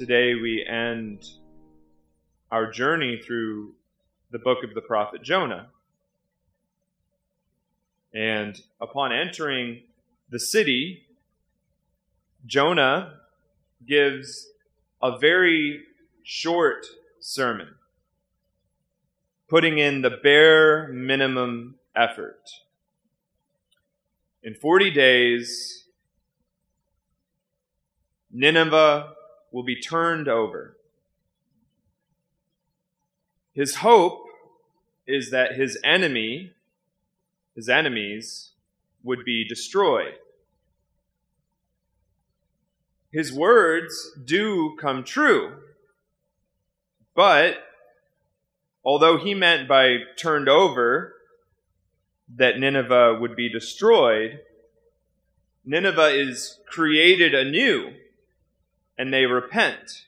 today we end our journey through the book of the prophet Jonah. And upon entering the city, Jonah gives a very short sermon, putting in the bare minimum effort. In 40 days, Nineveh will be turned over. His hope is that his enemy, his enemies, would be destroyed. His words do come true. But although he meant by turned over that Nineveh would be destroyed, Nineveh is created anew and they repent.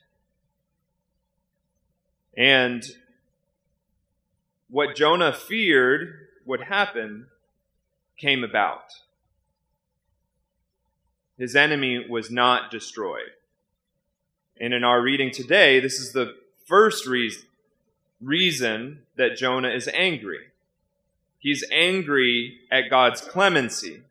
And what Jonah feared would happen came about. His enemy was not destroyed. And in our reading today, this is the first reason, reason that Jonah is angry. He's angry at God's clemency.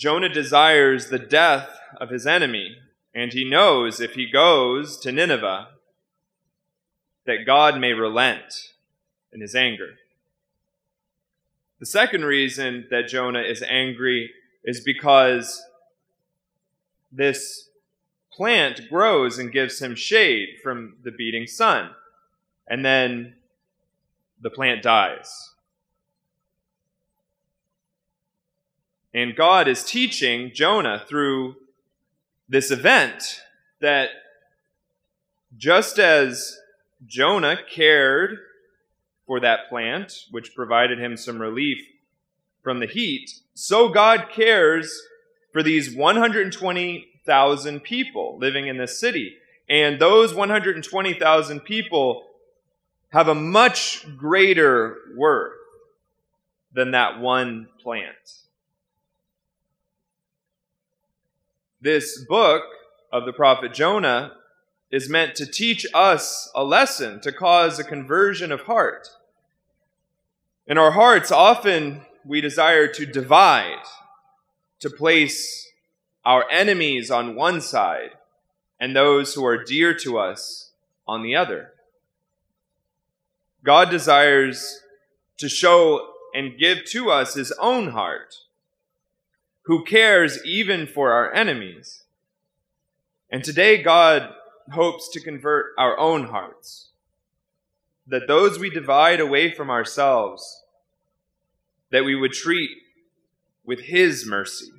Jonah desires the death of his enemy, and he knows if he goes to Nineveh that God may relent in his anger. The second reason that Jonah is angry is because this plant grows and gives him shade from the beating sun. And then the plant dies. And God is teaching Jonah through this event that just as Jonah cared for that plant, which provided him some relief from the heat, so God cares for these 120,000 people living in this city. And those 120,000 people have a much greater worth than that one plant. This book of the prophet Jonah is meant to teach us a lesson, to cause a conversion of heart. In our hearts, often we desire to divide, to place our enemies on one side and those who are dear to us on the other. God desires to show and give to us his own heart who cares even for our enemies. And today, God hopes to convert our own hearts, that those we divide away from ourselves, that we would treat with His mercy.